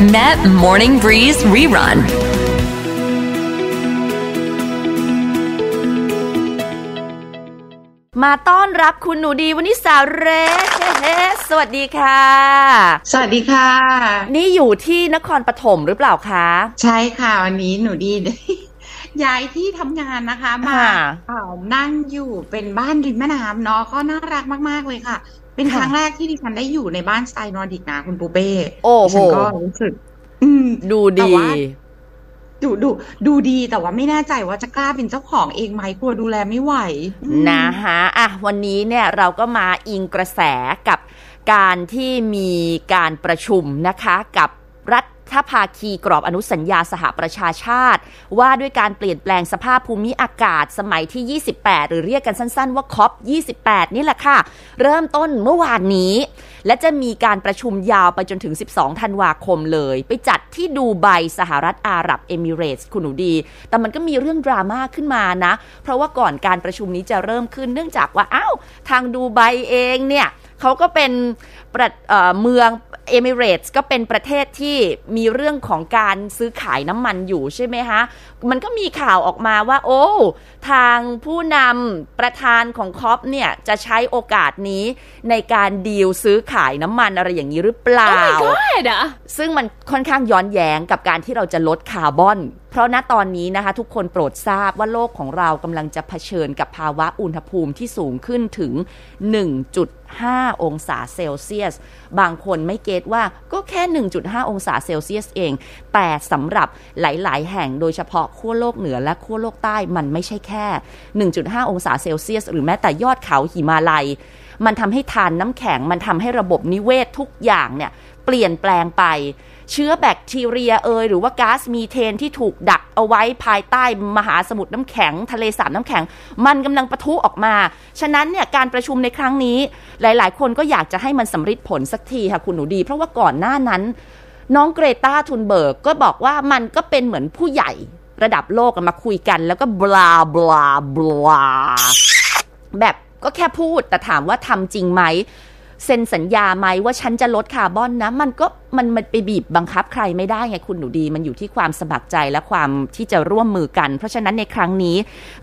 Met Morning Breeze Rerun. มาต้อนรับคุณหนูดีวันนี้สาวเรสเฮ้สวัสดีค่ะ สวัสดีค่ะ นี่อยู่ที่นครปฐมหรือเปล่าคะ ใช่ค่ะ วันนี้หนูดีย้ายที่ทำงานนะคะมาค่ะเอ่อนั่งอยู่เป็นบ้านริมแม่น้ำเนาะก็น่ารักมาก ๆ เลยค่ะ เป็นค่ะครั้งแรกที่ดิฉันได้อยู่ในบ้านสไตล์นอร์ดิกนะคุณปูเป้โอ้ดิโหฉันก็รู้สึกอืมดูแต่ดีว่าดูดูดูดีแต่ว่าไม่แน่ใจว่าจะกล้าเป็นเจ้าของเองไหมกลัวดูแลไม่ไหวอืมนะฮะอะวันนี้เนี่ยเราก็มาอิงกระแสกับการที่มีการประชุมนะคะกับ รัฐภาคีกรอบอนุสัญญาสหประชาชาติ ว่าด้วยการเปลี่ยนแปลงสภาพภูมิอากาศสมัยที่ 28 หรือเรียกกันสั้น ๆ ว่า COP 28 นี่แหละค่ะ เริ่มต้นเมื่อวานนี้ และจะมีการประชุมยาวไปจนถึง 12 ธันวาคมเลย ไปจัดที่ดูไบสหรัฐอาหรับเอมิเรตส์คุณหนูดี แต่มันก็มีเรื่องดราม่าขึ้นมานะ เพราะว่าก่อนการประชุมนี้จะเริ่มขึ้นเนื่องจากว่าอ้าวทางดูไบเองเนี่ยเขาก็เป็นเอ่อเมืองเอมิเรตส์ก็เป็นประเทศที่มีเรื่องของการซื้อขายน้ำมันอยู่ใช่ไหมคะมันก็มีข่าวออกมาว่า โอ้ ทางผู้นำประธานของคอปเนี่ย จะใช้โอกาสนี้ในการดีลซื้อขายน้ำมันอะไรอย่างนี้หรือเปล่า God! ซึ่งมันค่อนข้างย้อนแย้งกับการที่เราจะลดคาร์บอน เพราะณตอนนี้นะคะ ทุกคนโปรดทราบว่าโลกของเรากำลังจะเผชิญกับภาวะอุณหภูมิที่สูงขึ้นถึง 1.5 องศาเซลเซียสบางคนไม่เก็ตว่าก็แค่ 1.5 องศาเซลเซียสเอง แต่สำหรับหลาย ๆ แห่งโดยเฉพาะขั้วโลกเหนือและขั้วโลกใต้มันไม่ใช่แค่ 1.5 องศาเซลเซียส หรือแม้แต่ยอดเขาหิมาลัย มันทำให้ทานน้ำแข็งมันทำให้ระบบนิเวศทุกอย่างเนี่ยเปลี่ยนแปลงไป เชื้อแบคทีเรียเอยหรือว่าก๊าซมีเทนที่ถูกดักเอาไว้ภายใต้มหาสมุทรน้ำแข็ง ทะเลสาบน้ำแข็ง มันกำลังปะทุออกมา ฉะนั้นเนี่ยการประชุมในครั้งนี้ หลาย ๆ คนก็อยากจะให้มันสำฤทธิ์ผลสักทีค่ะคุณหนูดี เพราะว่าก่อนหน้านั้น น้องเกรตาทุนเบิร์กก็บอกว่ามันก็เป็นเหมือนผู้ใหญ่ระดับโลกมาคุยกัน แล้วก็บลาบลาบลาแบบก็แค่พูดแต่ถามว่าทำจริงไหม เซ็นสัญญาไหมว่าฉันจะลดคาร์บอนนะ มันก็มันมันไปบีบบังคับใครไม่ได้ไงคุณหนูดี มันอยู่ที่ความสมัครใจและความที่จะร่วมมือกัน เพราะฉะนั้นในครั้งนี้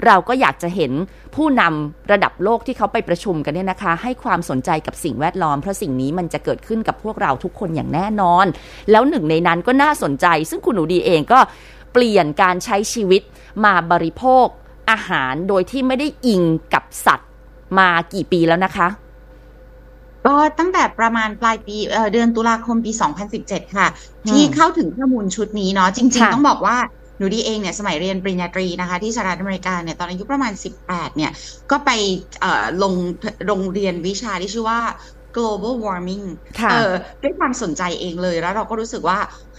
เราก็อยากจะเห็นผู้นำระดับโลกที่เขาไปประชุมกันเนี่ยนะคะ ให้ความสนใจกับสิ่งแวดล้อม เพราะสิ่งนี้มันจะเกิดขึ้นกับพวกเราทุกคนอย่างแน่นอน แล้วหนึ่งในนั้นก็น่าสนใจ ซึ่งคุณหนูดีเองก็เปลี่ยนการใช้ชีวิตมาบริโภคอาหารโดยที่ไม่ได้อิงกับสัตว์มากี่ปีแล้วนะคะ ก็ตั้งแต่ประมาณปลายปีเอ่อเดือนตุลาคมปี 2017 ค่ะ ที่เข้าถึงข้อมูลชุดนี้เนาะจริงค่ะๆต้องบอกว่าหนูดีเองเนี่ยสมัยเรียนปริญญาตรีนะคะ ที่สหรัฐอเมริกาเนี่ยตอนอายุประมาณ 18 เนี่ย ก็ไปเอ่อลงโรงเรียนวิชาที่ชื่อว่า global warming ค่ะเออด้วยความสนใจเองเลยแล้วเราก็รู้สึกว่า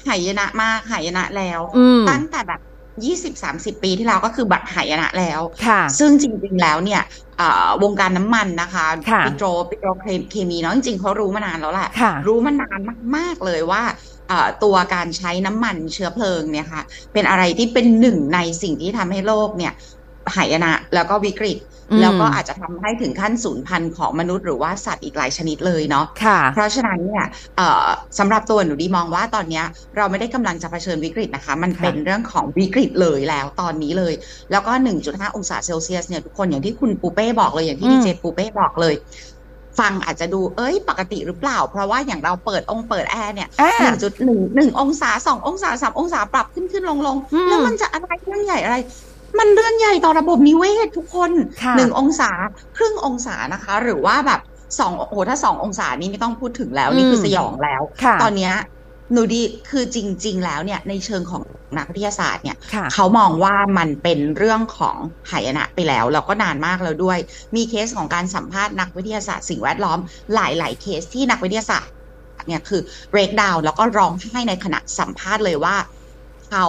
หายนะมากหายนะแล้วอืมตั้งแต่แบบ 20-30 ปีที่แล้วก็คือแบบหายนะแล้วค่ะซึ่งจริงๆแล้วเนี่ยเอ่อวงการน้ำมันนะคะค่ะปิโตรปิโตรเคมีเนาะจริงๆเขารู้มานานแล้วแหละค่ะรู้มานานมาก ๆ เลยว่าเอ่อตัวการใช้น้ำมันเชื้อเพลิงเนี่ยค่ะเป็นอะไรที่เป็นหนึ่งในสิ่งที่ทำให้โลกเนี่ยหายนะแล้วก็วิกฤตอืม แล้วก็อาจจะทำให้ถึงขั้นสูญพันธุ์ของมนุษย์หรือว่าสัตว์อีกหลายชนิดเลยเนาะค่ะเพราะฉะนั้นเนี่ยเอ่อสำหรับตัวหนูดีมองว่าตอนเนี้ยเราไม่ได้กำลังจะเผชิญวิกฤตนะคะ มันค่ะเป็นเรื่องของวิกฤตเลยแล้วตอนนี้เลย แล้วก็ 1.5 องศาเซลเซียสเนี่ยทุกคนอย่างที่คุณปูเป้บอกเลยอย่างที่อืมดีเจปูเป้บอกเลยฟังอาจจะดูเอ้ยปกติหรือเปล่า เพราะว่าอย่างเราเปิดองค์เปิดแอร์เนี่ยอ่าหนึ่งจุดหนึ่งหนึ่งองศาสององศาสามองศาปรับขึ้นขึ้นลงลงอืมแล้วมันจะอะไรเรื่องใหญ่อะไร มันเรื่องใหญ่ต่อระบบนิเวศทุกคนค่ะหนึ่งองศาครึ่งองศานะคะ หรือว่าแบบสองโอ้โหถ้าสององศานี่ไม่ต้องพูดถึงแล้วนี่คือมสยองแล้วค่ะตอนเนี้ยหนูดีคือจริง ๆ แล้วเนี่ยในเชิงของนักวิทยาศาสตร์เนี่ยค่ะเขามองว่ามันเป็นเรื่องของหายนะไปแล้วแล้วก็นานมากแล้วด้วย มีเคสของการสัมภาษณ์นักวิทยาศาสตร์สิ่งแวดล้อมหลาย ๆ เคสที่นักวิทยาศาสตร์เนี่ยคือ break down แล้วก็ร้องไห้ในขณะสัมภาษณ์เลยว่า เขา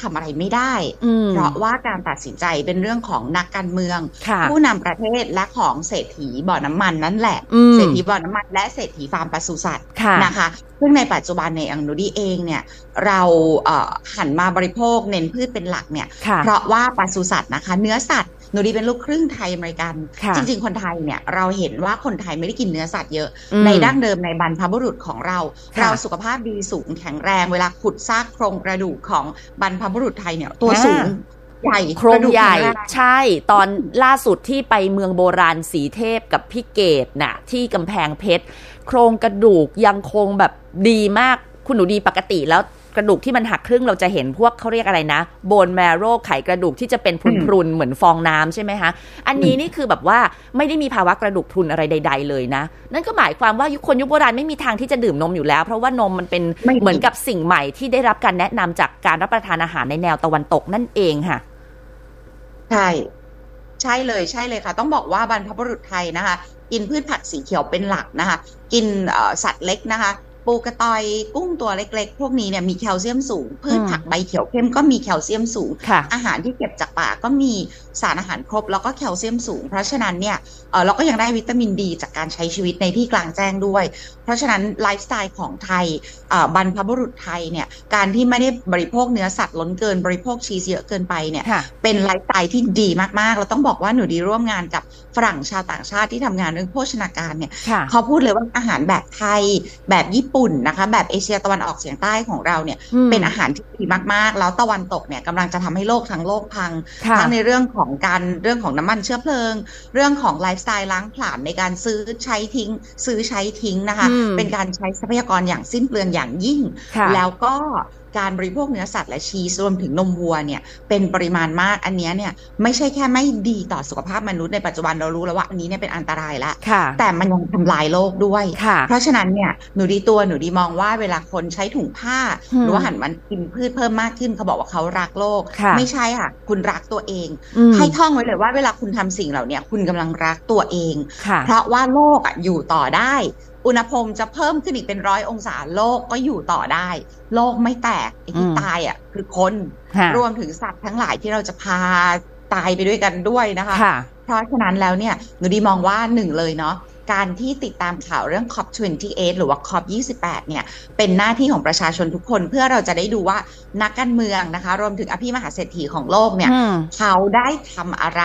ทำอะไรไม่ได้อืมเพราะว่าการตัดสินใจเป็นเรื่องของนักการเมืองค่ะผู้นำประเทศและของเศรษฐีบ่อน้ำมันนั่นแหละอืมเศรษฐีบ่อน้ำมันและเศรษฐีฟาร์มปศุสัตว์ค่ะนะคะซึ่งในปัจจุบันในอังนูดีเองเนี่ยเราเอ่อหันมาบริโภคเน้นพืชเป็นหลักเนี่ยค่ะเพราะว่าปศุสัตว์นะคะ เนื้อสัตว์ หนูดีเป็นลูกครึ่งไทยอเมริกันค่ะจริง ๆ คนไทยเนี่ยเราเห็นว่าคนไทยไม่ได้กินเนื้อสัตว์เยอะอืมในดั้งเดิมในบรรพบุรุษของเราค่ะเราสุขภาพดีสูงแข็งแรงเวลาขุดซากโครงกระดูกของบรรพบุรุษไทยเนี่ยตัวอ่าสูงใหญ่โครงกะดูกใหญ่แข็งแรงใช่ตอนล่าสุดที่ไปเมืองโบราณสีเทพกับพี่เกดน่ะ ที่กำแพงเพชร โครงกระดูกยังคงแบบดีมากคุณหนูดีปกติแล้ว กระดูกที่มันหักครึ่งเราจะเห็นพวกเขาเรียกอะไรนะโบนแมโรไขกระดูกที่จะเป็นพรุนๆเหมือนฟองน้ำใช่ไหมคะอันนี้นี่คือแบบว่าไม่ได้มีภาวะกระดูกพรุนอะไรใด ๆ เลยนะ นั่นก็หมายความว่ายุคคนยุคโบราณไม่มีทางที่จะดื่มนมอยู่แล้ว เพราะว่านมมันเป็นไม่มีเหมือนกับสิ่งใหม่ที่ได้รับการแนะนำจากการรับประทานอาหารในแนวตะวันตกนั่นเองค่ะใช่ใช่เลยใช่เลยค่ะ ต้องบอกว่าบรรพบุรุษไทยนะคะ กินพืชผักสีเขียวเป็นหลักนะคะ กินเอ่อสัตว์เล็กนะคะ ปูกระตอยกุ้งตัวเล็กๆ พวกนี้เนี่ยมีแคลเซียมสูง พืชผักใบเขียวเข้มก็มีแคลเซียมสูงค่ะอาหารที่เก็บจากป่าก็มี สารอาหารครบ แล้วก็แคลเซียมสูง เพราะฉะนั้นเนี่ยเอ่อเราก็ยังได้วิตามินดี จากการใช้ชีวิตในที่กลางแจ้งด้วย เพราะฉะนั้นไลฟ์สไตล์ของไทยเอ่อบรรพบุรุษไทยเนี่ยการที่ไม่ได้บริโภคเนื้อสัตว์ล้นเกินบริโภคชีสเยอะเกินไปเนี่ยค่ะเป็นไลฟ์สไตล์ที่ดีมากๆเราต้องบอกว่าหนูดีร่วมงานกับฝรั่งชาวต่างชาติที่ทำงานเรื่องโภชนาการเนี่ยค่ะเขาพูดเลยว่าอาหารแบบไทยแบบญี่ปุ่นนะคะแบบเอเชียตะวันออกเฉียงใต้ของเราเนี่ยอืมเป็นอาหารที่ดีมากๆ แล้วตะวันตกเนี่ยกำลังจะทำให้โลกทั้งโลกพังค่ะทั้งในเรื่องของการเรื่องของน้ำมันเชื้อเพลิง เรื่องของไลฟ์สไตล์ล้างผลาญในการซื้อใช้ทิ้ง ซื้อใช้ทิ้งนะคะอืมเป็นการใช้ทรัพยากรอย่างสิ้นเปลืองอย่างยิ่งค่ะแล้วก็ การบริโภคเนื้อสัตว์และชีสรวมถึงนมวัวเนี่ยเป็นปริมาณมากอันเนี้ยเนี่ยไม่ใช่แค่ไม่ดีต่อสุขภาพมนุษย์ในปัจจุบันเรารู้แล้วว่าอันนี้เนี่ยเป็นอันตรายแล้วค่ะแต่มันยังทำลายโลกด้วยค่ะเพราะฉะนั้นเนี่ยหนูดีตัวหนูดีมองว่าเวลาคนใช้ถุงผ้าอืมหรือว่าหันมันกินพืชเพิ่มมากขึ้นเขาบอกว่าเขารักโลกค่ะไม่ใช่ค่ะ คุณรักตัวเองอืมให้ท่องไว้เลยว่าเวลาคุณทำสิ่งเหล่าเนี้ยคุณกำลังรักตัวเองค่ะเพราะว่าโลกอะอยู่ต่อได้ อุณหภูมิจะเพิ่มขึ้นอีกเป็นร้อยองศาโลกก็อยู่ต่อได้ โลกไม่แตกไอ้ที่อืมตายอะคือคนค่ะรวมถึงสัตว์ทั้งหลายที่เราจะพาตายไปด้วยกันด้วยนะคะค่ะเพราะฉะนั้นแล้วเนี่ยหนูดีมองว่าหนึ่งเลยเนาะการที่ติดตามข่าวเรื่อง COP28 หรือว่า COP28 เนี่ยเป็นหน้าที่ของประชาชนทุกคนเพื่อเราจะได้ดูว่านักการเมืองนะคะ รวมถึงอภิมหาเศรษฐีของโลกเนี่ยอืมเขาได้ทำอะไร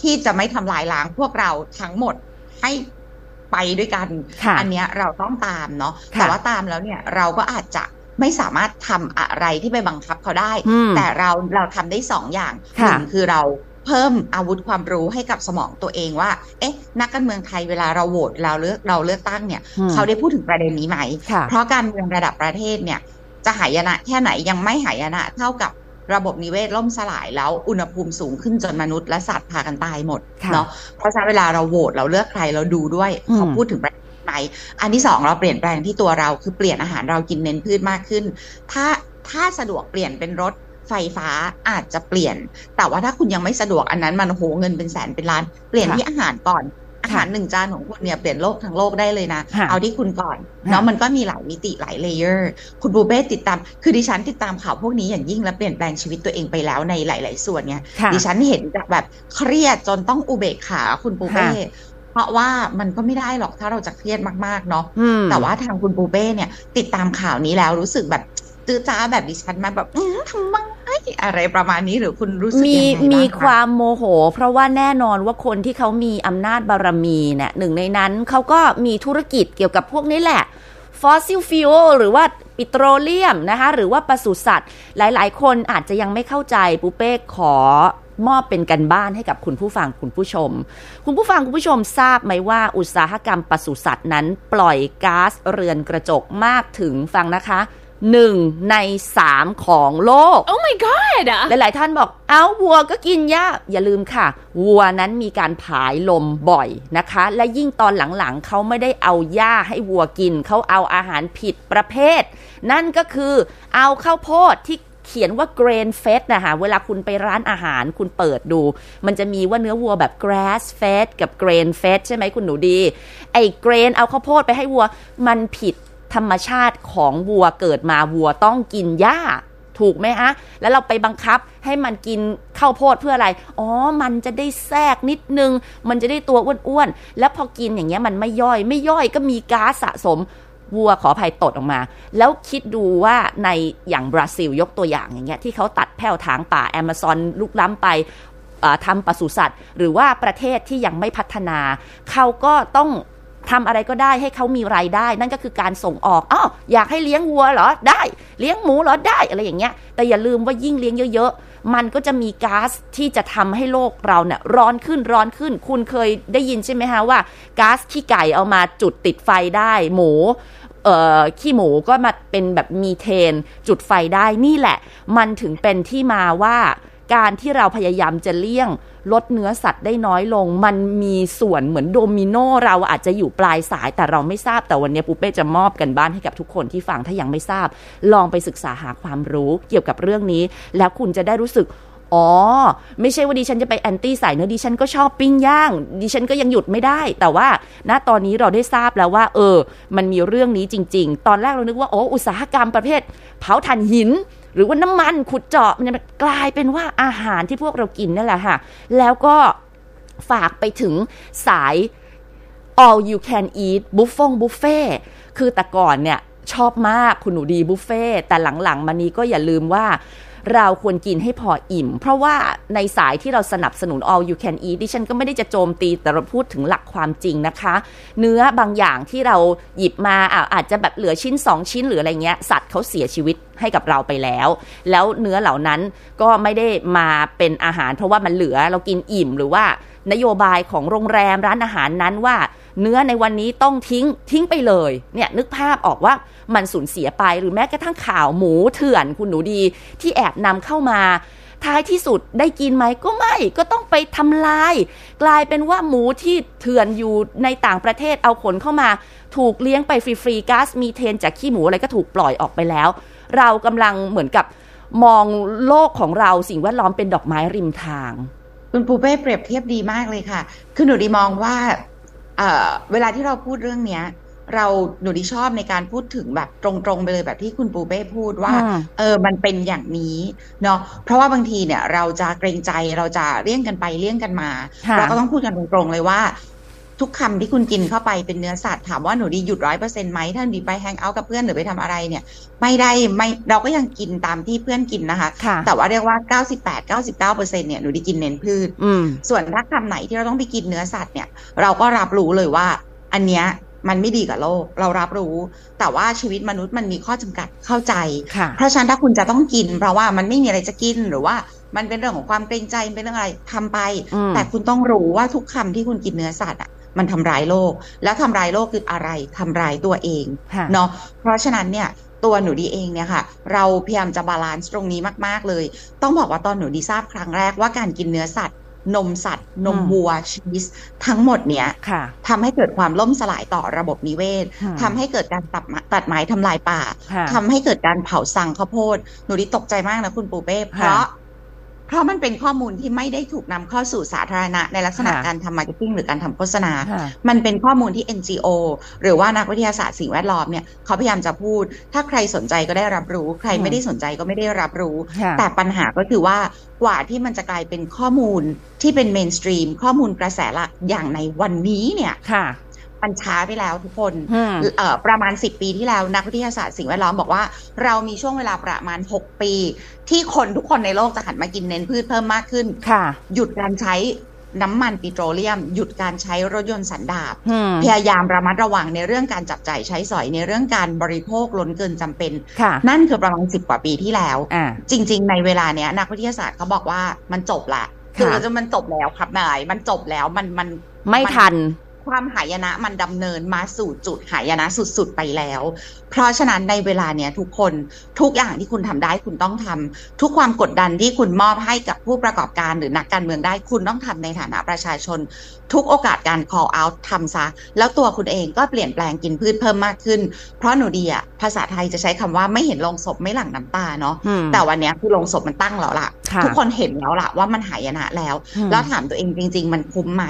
ที่จะไม่ทำลายล้างพวกเราทั้งหมดให้ ไปด้วยกันค่ะอันเนี้ยเราต้องตามเนาะค่ะแต่ว่าตามแล้วเนี่ยเราก็อาจจะไม่สามารถทำอะไรที่ไปบังคับเขาได้อืมแต่เราเราทำได้สองอย่างหค่ะนึ่งคือเราเพิ่มอาวุธความรู้ให้กับสมองตัวเองว่า เอ๊ะ นักการเมืองไทยเวลาเราโหวตเราเลือกเราเลือกตั้งเนี่ยอืมเขาได้พูดถึงประเด็นนี้ไหมค่ะเพราะการเมืองระดับประเทศเนี่ย จะหายนะแค่ไหนยังไม่หายนะเท่ากับ ระบบนิเวศล่มสลายแล้วอุณหภูมิสูงขึ้นจนมนุษย์และสัตว์พากันตายหมดค่ะเนาะเพราะฉะนั้นเวลาเราโหวตเราเลือกใครเราดูด้วยอืมเขาพูดถึงประเด็นนี้ไหมอันที่สองเราเปลี่ยนแปลงที่ตัวเราคือเปลี่ยนอาหารเรากินเน้นพืชมากขึ้น ถ้าถ้าสะดวกเปลี่ยนเป็นรถไฟฟ้าอาจจะเปลี่ยน แต่ว่าถ้าคุณยังไม่สะดวกอันนั้นมันโหเงินเป็นแสนเป็นล้าน เปลี่ยนค่ะที่อาหารก่อน อาค่ะหารหนึ่งจานของคุณเนี่ยเปลี่ยนโลกทั้งโลกได้เลยนะค่ะเอาที่คุณก่อนค่ะเนาะมันก็มีหลายมิติหลาย layer คุณบูเป้ติดตาม คือดิฉันติดตามข่าวพวกนี้อย่างยิ่งและเปลี่ยนแปลงชีวิตตัวเองไปแล้วในหลาย ๆ ส่วนเนี่ยค่ะดิฉันเห็นจากแบบเครียดจนต้องอุเบกขาคุณปูเป้ค่ะเพราะว่ามันก็ไม่ได้หรอกถ้าเราจะเครียดมากๆเนาะอืมแต่ว่าทางคุณปูเป้เนี่ย ติดตามข่าวนี้แล้วรู้สึกแบบตื้อจ้าแบบดิฉันมาแบบอื้อทำไม อะไรประมาณนี้หรือคุณรู้สึกมียังไงบ้างมีคะความโมโห เพราะว่าแน่นอนว่าคนที่เขามีอำนาจบารมีเนี่ยหนึ่งในนั้นเขาก็มีธุรกิจเกี่ยวกับพวกนี้แหละ fossil fuel หรือว่าปิโตรเลียมนะคะหรือว่าปศุสัตว์ หลายๆ คนอาจจะยังไม่เข้าใจปูเป้ขอมอบเป็นการบ้านให้กับคุณผู้ฟังคุณผู้ชม คุณผู้ฟังคุณผู้ชมทราบไหมว่าอุตสาหกรรมปศุสัตว์นั้นปล่อยก๊าซเรือนกระจกมากถึงฟังนะคะ หนึ่งในสามของโลก Oh my god! หลายๆท่านบอก เอ้าวัวก็กินหญ้า อย่าลืมค่ะ วัวนั้นมีการผายลมบ่อยนะคะ และยิ่งตอนหลังๆ เขาไม่ได้เอาหญ้าให้วัวกิน เขาเอาอาหารผิดประเภท นั่นก็คือเอาข้าวโพดที่เขียนว่า grain fed นะคะเวลาคุณไปร้านอาหารคุณเปิดดู มันจะมีว่าเนื้อวัวแบบ grass fed กับ grain fed ใช่ไหมคุณหนูดี ไอ้ grain เอาข้าวโพดไปให้วัว มันผิด ธรรมชาติของวัวเกิดมาวัวต้องกินหญ้าถูกไหมฮะ แล้วเราไปบังคับให้มันกินข้าวโพดเพื่ออะไร อ๋อ มันจะได้แทรกนิดนึง มันจะได้ตัวอ้วนๆ แล้วพอกินอย่างเงี้ยมันไม่ย่อย ไม่ย่อยก็มีก๊าซสะสม วัวขออภัยตดออกมา แล้วคิดดูว่าในอย่างบราซิลยกตัวอย่างอย่างเงี้ยที่เขาตัดแผ่วถางป่าแอมะซอนลุกล้ำไปอ่าทำปศุสัตว์ หรือว่าประเทศที่ยังไม่พัฒนา เขาก็ต้อง ทำอะไรก็ได้ให้เขามีรายได้ นั่นก็คือการส่งออกอ้ออยากให้เลี้ยงวัวเหรอได้ เลี้ยงหมูเหรอได้อะไรอย่างเงี้ย แต่อย่าลืมว่ายิ่งเลี้ยงเยอะๆ มันก็จะมีก๊าซที่จะทำให้โลกเราเนี่ยร้อนขึ้นร้อนขึ้น คุณเคยได้ยินใช่ไหมฮะว่าก๊าซขี้ไก่เอามาจุดติดไฟได้หมูเอ่อขี้หมูก็มาเป็นแบบมีเทน จุดไฟได้นี่แหละ มันถึงเป็นที่มาว่าการที่เราพยายามจะเลี่ยง ลดเนื้อสัตว์ได้น้อยลง มันมีส่วนเหมือนโดมิโนเราอาจจะอยู่ปลายสายแต่เราไม่ทราบแต่วันนี้ปูเป้จะมอบกันบ้านให้กับทุกคนที่ฟังถ้ายังไม่ทราบ ลองไปศึกษาหาความรู้เกี่ยวกับเรื่องนี้ แล้วคุณจะได้รู้สึกอ๋อ ไม่ใช่ว่าดิฉันจะไปแอนตี้สายเนื้อดิฉันก็ชอบปิ้งย่าง ดิฉันก็ยังหยุดไม่ได้ แต่ว่าณตอนนี้เราได้ทราบแล้วว่า เออ มันมีเรื่องนี้จริง ๆ ตอนแรกเรานึกว่าโอ้อุตสาหกรรมประเภท เผาถ่านหิน หรือว่าน้ำมันขุดเจาะมันจะกลายเป็นว่าอาหารที่พวกเรากินนั่นแหละค่ะ แล้วก็ฝากไปถึงสาย all you can eat บุฟฟงบุฟเฟ่คือแต่ก่อนเนี่ยชอบมากคุณหนูดีบุฟเฟ่แต่หลังๆมานี้ก็อย่าลืมว่า เราควรกินให้พออิ่ม เพราะว่าในสายที่เราสนับสนุน all you can eat ดิฉันก็ไม่ได้จะโจมตีแต่เราพูดถึงหลักความจริงนะคะ เนื้อบางอย่างที่เราหยิบมาอะอาจจะแบบเหลือชิ้น 2 ชิ้นหรืออะไรเงี้ย สัตว์เขาเสียชีวิตให้กับเราไปแล้ว แล้วเนื้อเหล่านั้นก็ไม่ได้มาเป็นอาหาร เพราะว่ามันเหลือเรากินอิ่มหรือว่านโยบายของโรงแรมร้านอาหารนั้นว่า เนื้อในวันนี้ต้องทิ้งทิ้งไปเลยเนี่ยนึกภาพออกว่ามันสูญเสียไปหรือแม้กระทั่งข่าวหมูเถื่อนคุณหนูดี ที่แอบนำเข้ามาท้ายที่สุดได้กินไหมก็ไม่ก็ต้องไปทำลาย กลายเป็นว่าหมูที่เถื่อนอยู่ในต่างประเทศเอาขนเข้ามา ถูกเลี้ยงไปฟรีๆก๊าซมีเทนจากขี้หมูอะไรก็ถูกปล่อยออกไปแล้ว เรากำลังเหมือนกับมองโลกของเราสิ่งแวดล้อมเป็นดอกไม้ริมทาง คุณปูเป้เปรียบเทียบดีมากเลยค่ะ คือหนูดีมองว่า เอ่อเวลาที่เราพูดเรื่องเนี้ย เราหนูดีชอบในการพูดถึงแบบตรงๆไปเลยแบบที่คุณปูเป้พูดว่าอืมเออมันเป็นอย่างนี้เนาะเพราะว่าบางทีเนี่ย เราจะเกรงใจเราจะเลี่ยงกันไปเลี่ยงกันมาค่ะเราก็ต้องพูดกันตรงๆเลยว่า ทุกคำที่คุณกินเข้าไปเป็นเนื้อสัตว์ถามว่าหนูดีหยุดร้อยเปอร์เซ็นต์ไหมถ้าหนูดีไปแฮงเอาท์กับเพื่อนหรือไปทำอะไรเนี่ย ไม่ได้ไม่เราก็ยังกินตามที่เพื่อนกินนะคะค่ะแต่ว่าเรียกว่า98 99เปอร์เซ็นต์เนี่ยหนูดีกินเน้นพืชอืมส่วนถ้าคำไหนที่เราต้องไปกินเนื้อสัตว์เนี่ย เราก็รับรู้เลยว่า อันเนี้ยมันไม่ดีกับโลก เรารับรู้ แต่ว่าชีวิตมนุษย์มันมีข้อจำกัดเข้าใจค่ะเพราะฉะนั้นถ้าคุณจะต้องกิน เพราะว่ามันไม่มีอะไรจะกินหรือว่ามันเป็นเรื่องของความเกรงใจเป็นเรื่องอะไรทำไปอืมแต่คุณต้องรู้ว่าทุกคำที่คุณกินเนื้อสัตว์อะ มันทำร้ายโลก แล้วทำร้ายโลกคืออะไรทำร้ายตัวเองค่ะเนาะเพราะฉะนั้นเนี่ยตัวหนูดีเองเนี่ยค่ะ เราพยายามจะ balance ตรงนี้มากๆเลย ต้องบอกว่าตอนหนูดีทราบครั้งแรกว่าการกินเนื้อสัตว์ นมสัตว์ นมอืมวัวชีสทั้งหมดเนี่ยค่ะทำให้เกิดความล่มสลายต่อระบบนิเวศอืมทำให้เกิดการตัดไม้ตัดไม้ทำลายป่าค่ะทำให้เกิดการเผาซังข้าวโพดหนูดีตกใจมากนะคุณปูเป้เพราะ เพราะมันเป็นข้อมูลที่ไม่ได้ถูกนำเข้าสู่สาธารณะในลักษณะค่ะการทำ marketing หรือการทำโฆษณาค่ะมันเป็นข้อมูลที่ NGO หรือว่านักวิทยาศาสตร์สิ่งแวดล้อมเนี่ยเขาพยายามจะพูด ถ้าใครสนใจก็ได้รับรู้ ใครอืมไม่ได้สนใจก็ไม่ได้รับรู้ค่ะแต่ปัญหาก็คือว่ากว่าที่มันจะกลายเป็นข้อมูลที่เป็นเมนสตรีมข้อมูลกระแสหลักอย่างในวันนี้เนี่ยค่ะ มันช้าไปแล้วทุกคนอืมเอ่อประมาณ 10 ปีที่แล้วนักวิทยาศาสตร์สิ่งแวดล้อมบอกว่าเรามีช่วงเวลาประมาณ 6 ปี ที่คนทุกคนในโลกจะหันมากินเน้นพืชเพิ่มมากขึ้นค่ะ หยุดการใช้น้ำมันปิโตรเลียม หยุดการใช้รถยนต์สันดาปอืมพยายามระมัดระวังในเรื่องการจับจ่ายใช้สอยในเรื่องการบริโภคล้นเกินจำเป็นค่ะนั่นคือประมาณ10กว่าปีที่แล้วอ่าจริง ๆ ในเวลาเนี้ยนักวิทยาศาสตร์เขาบอกว่ามันจบละคือค่ะจะมันจบแล้วครับนาย มันจบแล้วมันมันไม่ทัน ความหายนะมันดำเนินมาสู่จุดหายนะสุดๆไปแล้ว เพราะฉะนั้นในเวลาเนี้ยทุกคนทุกอย่างที่คุณทำได้คุณต้องทำทุกความกดดันที่คุณมอบให้กับผู้ประกอบการหรือนักการเมืองได้คุณต้องทำในฐานะประชาชน ทุกโอกาสการ call out ทำซะ แล้วตัวคุณเองก็เปลี่ยนแปลงกินพืชเพิ่มมากขึ้น เพราะหนูดีอะภาษาไทยจะใช้คำว่าไม่เห็นลงศพไม่หลั่งน้ำตาเนาะอืมแต่วันเนี้ยคือลงศพมันตั้งแล้วล่ะค่ะ ทุกคนเห็นแล้วล่ะว่ามันหายนะแล้วอืมแล้วถามตัวเองจริง ๆ มันคุ้มไหม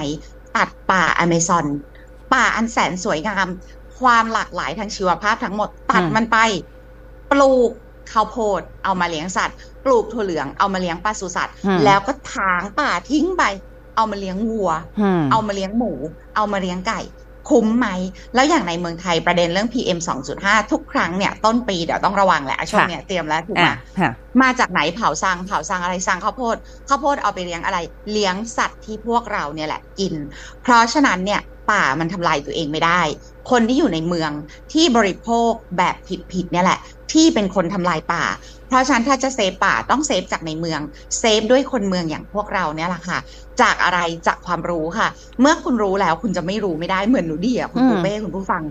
ตัดป่าอเมซอน ป่าอันแสนสวยงาม ความหลากหลายทางชีวภาพทั้งหมด ตัดอืมมันไป ปลูกข้าวโพด เอามาเลี้ยงสัตว์ ปลูกถั่วเหลืองเอามาเลี้ยงปศุสัตว์อืมแล้วก็ถางป่าทิ้งไป เอามาเลี้ยงวัวอืมเอามาเลี้ยงหมู เอามาเลี้ยงไก่ คุ้มไหม แล้วอย่างในเมืองไทยประเด็นเรื่อง PM 2.5 ทุกครั้งเนี่ยต้นปีเดี๋ยวต้องระวังแหละช่วงเนี้ยเตรียมแล้วถูกไหมอะค่ะมาจากไหนเผาซังเผาซังอะไรซังข้าวโพดข้าวโพดเอาไปเลี้ยงอะไร เลี้ยงสัตว์ที่พวกเราเนี่ยแหละกิน เพราะฉะนั้นเนี่ย ป่ามันทำลายตัวเองไม่ได้ คนที่อยู่ในเมืองที่บริโภคแบบผิดๆเนี่ยแหละ ที่เป็นคนทำลายป่า เพราะฉะนั้นถ้าจะ save ป่าต้อง save จากในเมือง save ด้วยคนเมืองอย่างพวกเราเนี่ยแหละค่ะ จากอะไรจากความรู้ค่ะ เมื่อคุณรู้แล้วคุณจะไม่รู้ไม่ได้เหมือนหนูดีอะคุณอืมปูเป้คุณผู้ฟัง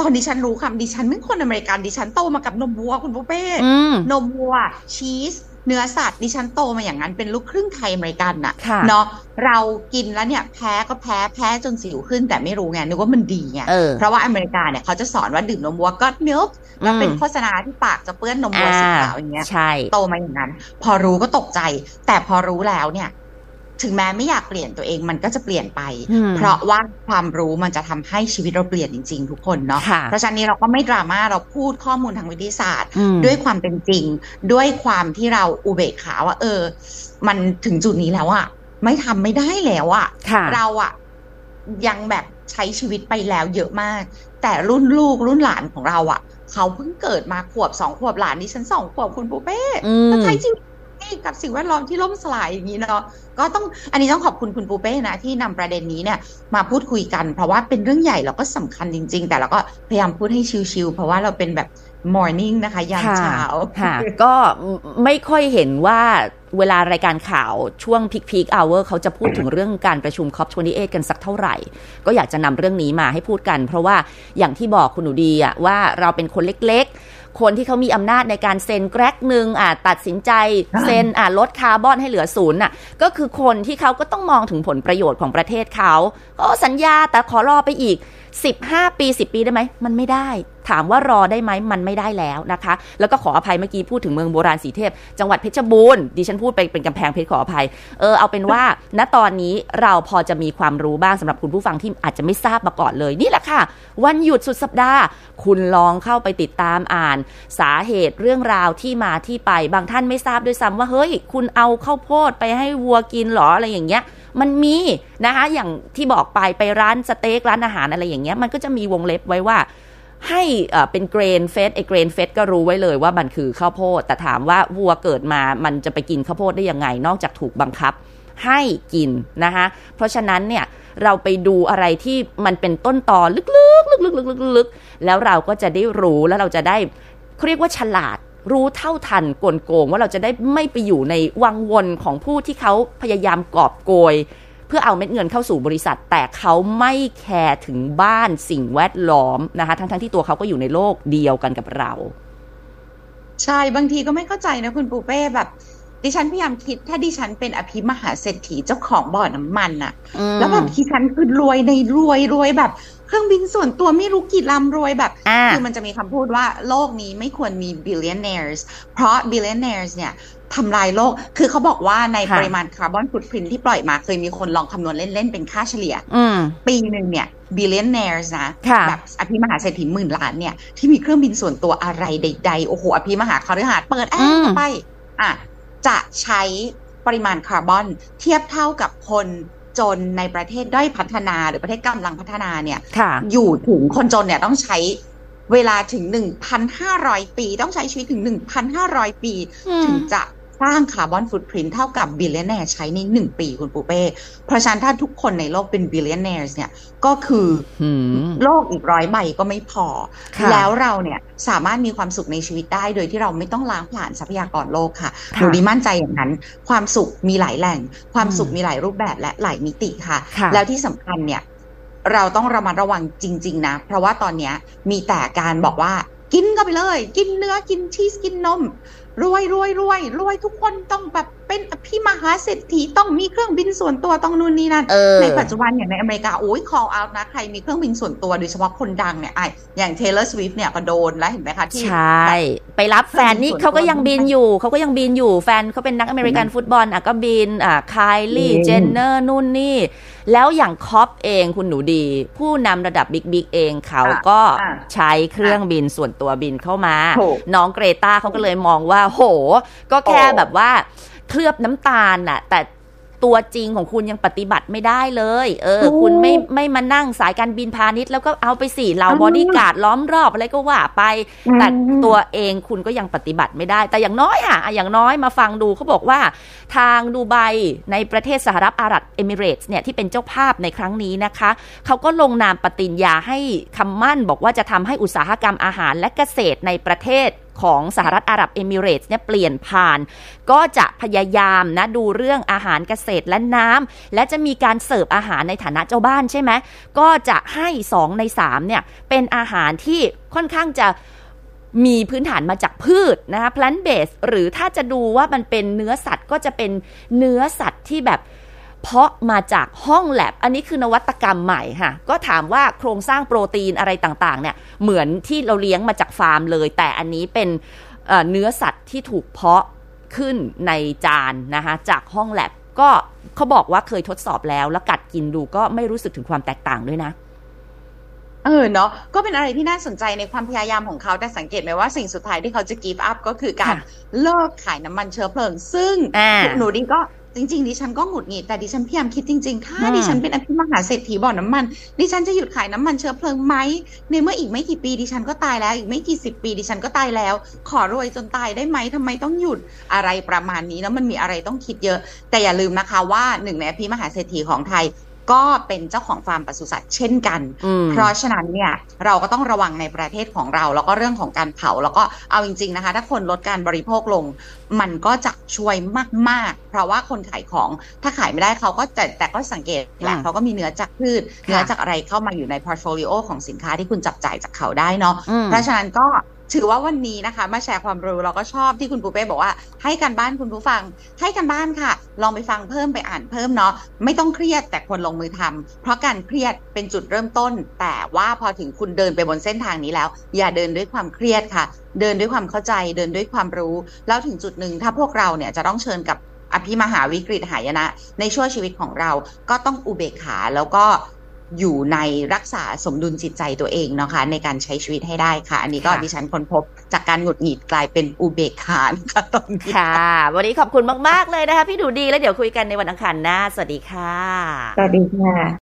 ตอนดิฉันรู้คำดิฉันเป็นคนอเมริกันดิฉันโตมากับนมวัวคุณปูเป้อืมนมวัวชีส เนื้อสัตว์ดิฉันโตมาอย่างนั้นเป็นลูกครึ่งไทยอเมริกันน่ะค่ะเนาะเรากินแล้วเนี่ยแพ้ก็แพ้แพ้จนสิวขึ้นแต่ไม่รู้ไงนึกว่ามันดีไงเออเพราะว่าอเมริกาเนี่ยเขาจะสอนว่าดื่มนมวัวก็มิลค์แล้วเป็นอืมโฆษณาที่ปากจะเปื้อนนมวัวสีขาวอย่างเงี้ยใช่โตมาอย่างนั้น พอรู้ก็ตกใจ แต่พอรู้แล้วเนี่ย ถึงแม้ไม่อยากเปลี่ยนตัวเองมันก็จะเปลี่ยนไปอืมเพราะว่าความรู้มันจะทำให้ชีวิตเราเปลี่ยนจริง ๆ ทุกคนเนาะค่ะเพราะฉะนั้นเราก็ไม่ดราม่าเราพูดข้อมูลทางวิทยาศาสตร์อืมด้วยความเป็นจริง ด้วยความที่เราอุเบกขาว่า เออ มันถึงจุดนี้แล้วอะไม่ทำไม่ได้แล้วอะค่ะเราอะยังแบบใช้ชีวิตไปแล้วเยอะมาก แต่รุ่นลูกรุ่นหลานของเราอะเขาเพิ่งเกิดมาขวบสองขวบหลานดิฉันสองขวบคุณปูเป้อืมก็ใช้ชีวิต กับสิ่งแวดล้อมที่ล่มสลายอย่างนี้เนาะก็ต้องอันนี้ต้องขอบคุณคุณปูเป้นะที่นำประเด็นนี้เนี่ยมาพูดคุยกัน เพราะว่าเป็นเรื่องใหญ่แล้วก็สำคัญจริง ๆ แต่เราก็พยายามพูดให้ chill ๆเพราะว่าเราเป็นแบบ morning นะคะยามค่ะเช้าค่ะ ก็ไม่ค่อยเห็นว่าเวลารายการข่าวช่วง peak peak hour เขาจะพูดถึงเรื่องการประชุม COP28 กันสักเท่าไหร่ ก็อยากจะนำเรื่องนี้มาให้พูดกัน เพราะว่าอย่างที่บอกคุณหนูดีอะว่าเราเป็นคนเล็กๆ คนที่เขามีอำนาจในการเซ็นแกรกหนึ่งอะตัดสินใจเซ็นอะลดคาร์บอนให้เหลือศูนย์อะก็คือคนที่เขาก็ต้องมองถึงผลประโยชน์ของประเทศเขาก็สัญญาแต่ขอรอไปอีก 15 ปี 10 ปีได้ไหมมันไม่ได้ ถามว่ารอได้ไหมมันไม่ได้แล้วนะคะ แล้วก็ขออภัยเมื่อกี้พูดถึงเมืองโบราณสีเทพ จังหวัดเพชรบูรณ์ดิฉันพูดไปเป็นกำแพงเพชรขออภัยเออเอาเป็นว่า ณตอนนี้เราพอจะมีความรู้บ้างสำหรับคุณผู้ฟังที่อาจจะไม่ทราบมาก่อนเลยนี่แหละค่ะ วันหยุดสุดสัปดาห์ คุณลองเข้าไปติดตามอ่าน สาเหตุเรื่องราวที่มาที่ไปบางท่านไม่ทราบด้วยซ้ำว่าเฮ้ย คุณเอาข้าวโพดไปให้วัวกินหรออะไรอย่างเงี้ยมันมีนะคะอย่างที่บอกไปไปร้านสเต็กร้านอาหารอะไรอย่างเงี้ยมันก็จะมีวงเล็บไว้ว่า ให้เป็น grain-fed ไอ grain-fed ก็รู้ไว้เลยว่ามันคือข้าวโพด แต่ถามว่าวัวเกิดมามันจะไปกินข้าวโพดได้ยังไง นอกจากถูกบังคับให้กินนะคะเพราะฉะนั้นเนี่ยเราไปดูอะไรที่มันเป็นต้นตอลึกๆลึกๆลึกๆๆๆแล้วเราก็จะได้รู้แล้วเราจะได้เขาเรียกว่าฉลาดรู้เท่าทันกลโกงว่าเราจะได้ไม่ไปอยู่ในวังวนของผู้ที่เขาพยายามกอบโกย พื่อเอาเม็ดเงินเข้าสู่บริษัท แต่เขาไม่แคร์ถึงบ้านสิ่งแวดล้อมนะคะทั้งๆที่ตัวเขาก็อยู่ในโลกเดียวกันกับเรา ใช่บางทีก็ไม่เข้าใจนะคุณปูเป้แบบดิฉันพยายามคิดถ้าดิฉันเป็นอภิมหาเศรษฐีเจ้าของบ่อน้ำมันอะแล้วแบบดิฉันคือรวยในรวยรวยแบบ เครื่องบินส่วนตัวไม่รู้กี่ลำรวยแบบอ่าคือมันจะมีคำพูดว่าโลกนี้ไม่ควรมี billionaires เพราะ billionaires เนี่ยทำลายโลก คือเขาบอกว่าในค่ะปริมาณ carbon footprint ที่ปล่อยมาเคยมีคนลองคำนวณเล่น ๆ เป็นค่าเฉลี่ยอืมปีหนึ่งเนี่ย billionaires นะค่ะแบบอภิมหาเศรษฐีหมื่นล้านเนี่ย ที่มีเครื่องบินส่วนตัวอะไรใด ๆ โอ้โห อภิมหาคาฤหาสน์เปิดแอร์อืมไปอะจะใช้ปริมาณคาร์บอนเทียบเท่ากับคน จนในประเทศด้อยพัฒนาหรือประเทศกำลังพัฒนาเนี่ยค่ะอยู่ถึงคนจนเนี่ยต้องใช้เวลาถึง1,500ปี ต้องใช้ชีวิตถึง1,500ปีอืมถึงจะ สร้าง carbon footprint เท่ากับ billionaire ใช้ใน1ปีคุณปูเป้ เพราะฉะนั้นถ้าทุกคนในโลกเป็น billionaire เนี่ยก็คือหืมโลกอีกร้อยใบก็ไม่พอค่ะแล้วเราเนี่ยสามารถมีความสุขในชีวิตได้ โดยที่เราไม่ต้องล้างผลาญทรัพยากรโลกค่ะค่ะหนูดีมั่นใจอย่างนั้น ความสุขมีหลายแหล่ง ความสุขอืมมีหลายรูปแบบและหลายมิติค่ะค่ะแล้วที่สำคัญเนี่ยเราต้องระมัดระวังจริง ๆ นะ เพราะว่าตอนเนี้ยมีแต่การบอกว่ากินก็ไปเลย กินเนื้อกินชีสกินนม รวยรวยรวยรวยทุกคนต้องแบบเป็นอภิมหาเศรษฐีต้องมีเครื่องบินส่วนตัวต้องนู่นนี่นั่นเออในปัจจุบันอย่างในอเมริกาโอ้ย call out นะใครมีเครื่องบินส่วนตัวโดยเฉพาะคนดังเนี่ยไอะอย่าง Taylor Swift เนี่ยก็โดนแล้วเห็นไหมคะที่ใช่ ไปรับแฟนนี่เขาก็ยังบินอยู่เขาก็ยังบินอยู่แฟนเขาเป็นนักอเมริกันฟุตบอลอะก็บินอะ Kylie อืม Jenner นู่นนี่ แล้วอย่าง COP เองคุณหนูดี ผู้นำระดับ big big เองเขาก็อะใช้เครื่องบินส่วนตัวบินเข้ามาถูกน้องเกรตาเขาก็เลยมองว่า โห ก็แค่โอ้แบบว่า เคลือบน้ำตาลน่ะ แต่ตัวจริงของคุณยังปฏิบัติไม่ได้เลย เออถูกคุณไม่ไม่มานั่งสายการบินพาณิชย์แล้วก็เอาไปสี่เหล่าอืมบอดี้การ์ดล้อมรอบอะไรก็ว่าไปอืมแต่ตัวเองคุณก็ยังปฏิบัติไม่ได้ แต่อย่างน้อยอะอะอย่างน้อยมาฟังดูเขาบอกว่า ทางดูไบในประเทศสหรัฐอาหรับเอมิเรตส์เนี่ยที่เป็นเจ้าภาพในครั้งนี้นะคะ เขาก็ลงนามปฏิญญาให้คำมั่นบอกว่าจะทำให้อุตสาหกรรมอาหารและเกษตรในประเทศ ของสหรัฐอาหรับเอมิเรตส์เนี่ยเปลี่ยนผ่าน ก็จะพยายามนะดูเรื่องอาหารเกษตรและน้ำและจะมีการเสิร์ฟอาหารในฐานะเจ้าบ้านใช่ไหมก็จะให้ 2 ใน 3เนี่ยเป็นอาหารที่ค่อนข้างจะมีพื้นฐานมาจากพืชนะคะ plant based หรือถ้าจะดูว่ามันเป็นเนื้อสัตว์ก็จะเป็นเนื้อสัตว์ที่แบบ เพาะมาจากห้องแลบ อันนี้คือนวัตกรรมใหม่ค่ะ ก็ถามว่าโครงสร้างโปรตีนอะไรต่างๆ เนี่ย เหมือนที่เราเลี้ยงมาจากฟาร์มเลย แต่อันนี้เป็นเอ่อเนื้อสัตว์ที่ถูกเพาะขึ้นในจานนะคะจากห้องแลบ ก็เขาบอกว่าเคยทดสอบแล้ว แล้วกัดกินดูก็ไม่รู้สึกถึงความแตกต่างด้วยนะเออเนาะก็เป็นอะไรที่น่าสนใจในความพยายามของเขาแต่สังเกตไหมว่าสิ่งสุดท้ายที่เขาจะ give up ก็คือการค่ะเลิกขายน้ำมันเชื้อเพลิง ซึ่งอ่าหนูดิก็ จริงๆดิฉันก็หงุดหงิดแต่ดิฉันพยายามคิดจริงๆ ถ้าอืมดิฉันเป็นอภิมหาเศรษฐีบ่อน้ำมัน ดิฉันจะหยุดขายน้ำมันเชื้อเพลิงไหมในเมื่ออีกไม่กี่ปีดิฉันก็ตายแล้วอีกไม่กี่สิบปีดิฉันก็ตายแล้ว ขอรวยจนตายได้ไหมทำไมต้องหยุดอะไรประมาณนี้แล้วมันมีอะไรต้องคิดเยอะ แต่อย่าลืมนะคะว่าหนึ่งในอภิมหาเศรษฐีของไทย ก็เป็นเจ้าของฟาร์มปศุสัตว์เช่นกันอืมเพราะฉะนั้นเนี่ยเราก็ต้องระวังในประเทศของเรา แล้วก็เรื่องของการเผาแล้วก็เอาจริง ๆนะคะ ถ้าคนลดการบริโภคลง มันก็จะช่วยมากๆ เพราะว่าคนขายของถ้าขายไม่ได้เขาก็แต่แต่ก็สังเกตแหละอืมเขาก็มีเนื้อจากพืชเนื้อจากอะไรเข้ามาอยู่ใน portfolio ของสินค้าที่คุณจับจ่ายจากเขาได้เนาะอืมเพราะฉะนั้นก็ ถือว่าวันนี้นะคะมาแชร์ความรู้เราก็ชอบที่คุณปูเป้บอกว่าให้การบ้านคุณผู้ฟัง ให้การบ้านค่ะ ลองไปฟังเพิ่มไปอ่านเพิ่มเนาะไม่ต้องเครียดแต่ควรลงมือทำเพราะการเครียดเป็นจุดเริ่มต้น แต่ว่าพอถึงคุณเดินไปบนเส้นทางนี้แล้ว อย่าเดินด้วยความเครียดค่ะ เดินด้วยความเข้าใจเดินด้วยความรู้ แล้วถึงจุดหนึ่งถ้าพวกเราเนี่ยจะต้องเชิญกับอภิมหาวิกฤตหายนะ ในช่วงชีวิตของเราก็ต้องอุเบกขาแล้วก็ อยู่ในรักษาสมดุลจิตใจตัวเองเนาะคะในการใช้ชีวิตให้ได้ค่ะ อันนี้ก็ค่ะดิฉันค้นพบจากการหงุดหงิดกลายเป็นอุเบกขานะคะตอนนี้ค่ะ วันนี้ขอบคุณมาก ๆ เลยนะคะ พี่ดูดีแล้วเดี๋ยวคุยกันในวันอังคารหน้า สวัสดีค่ะ สวัสดีค่ะ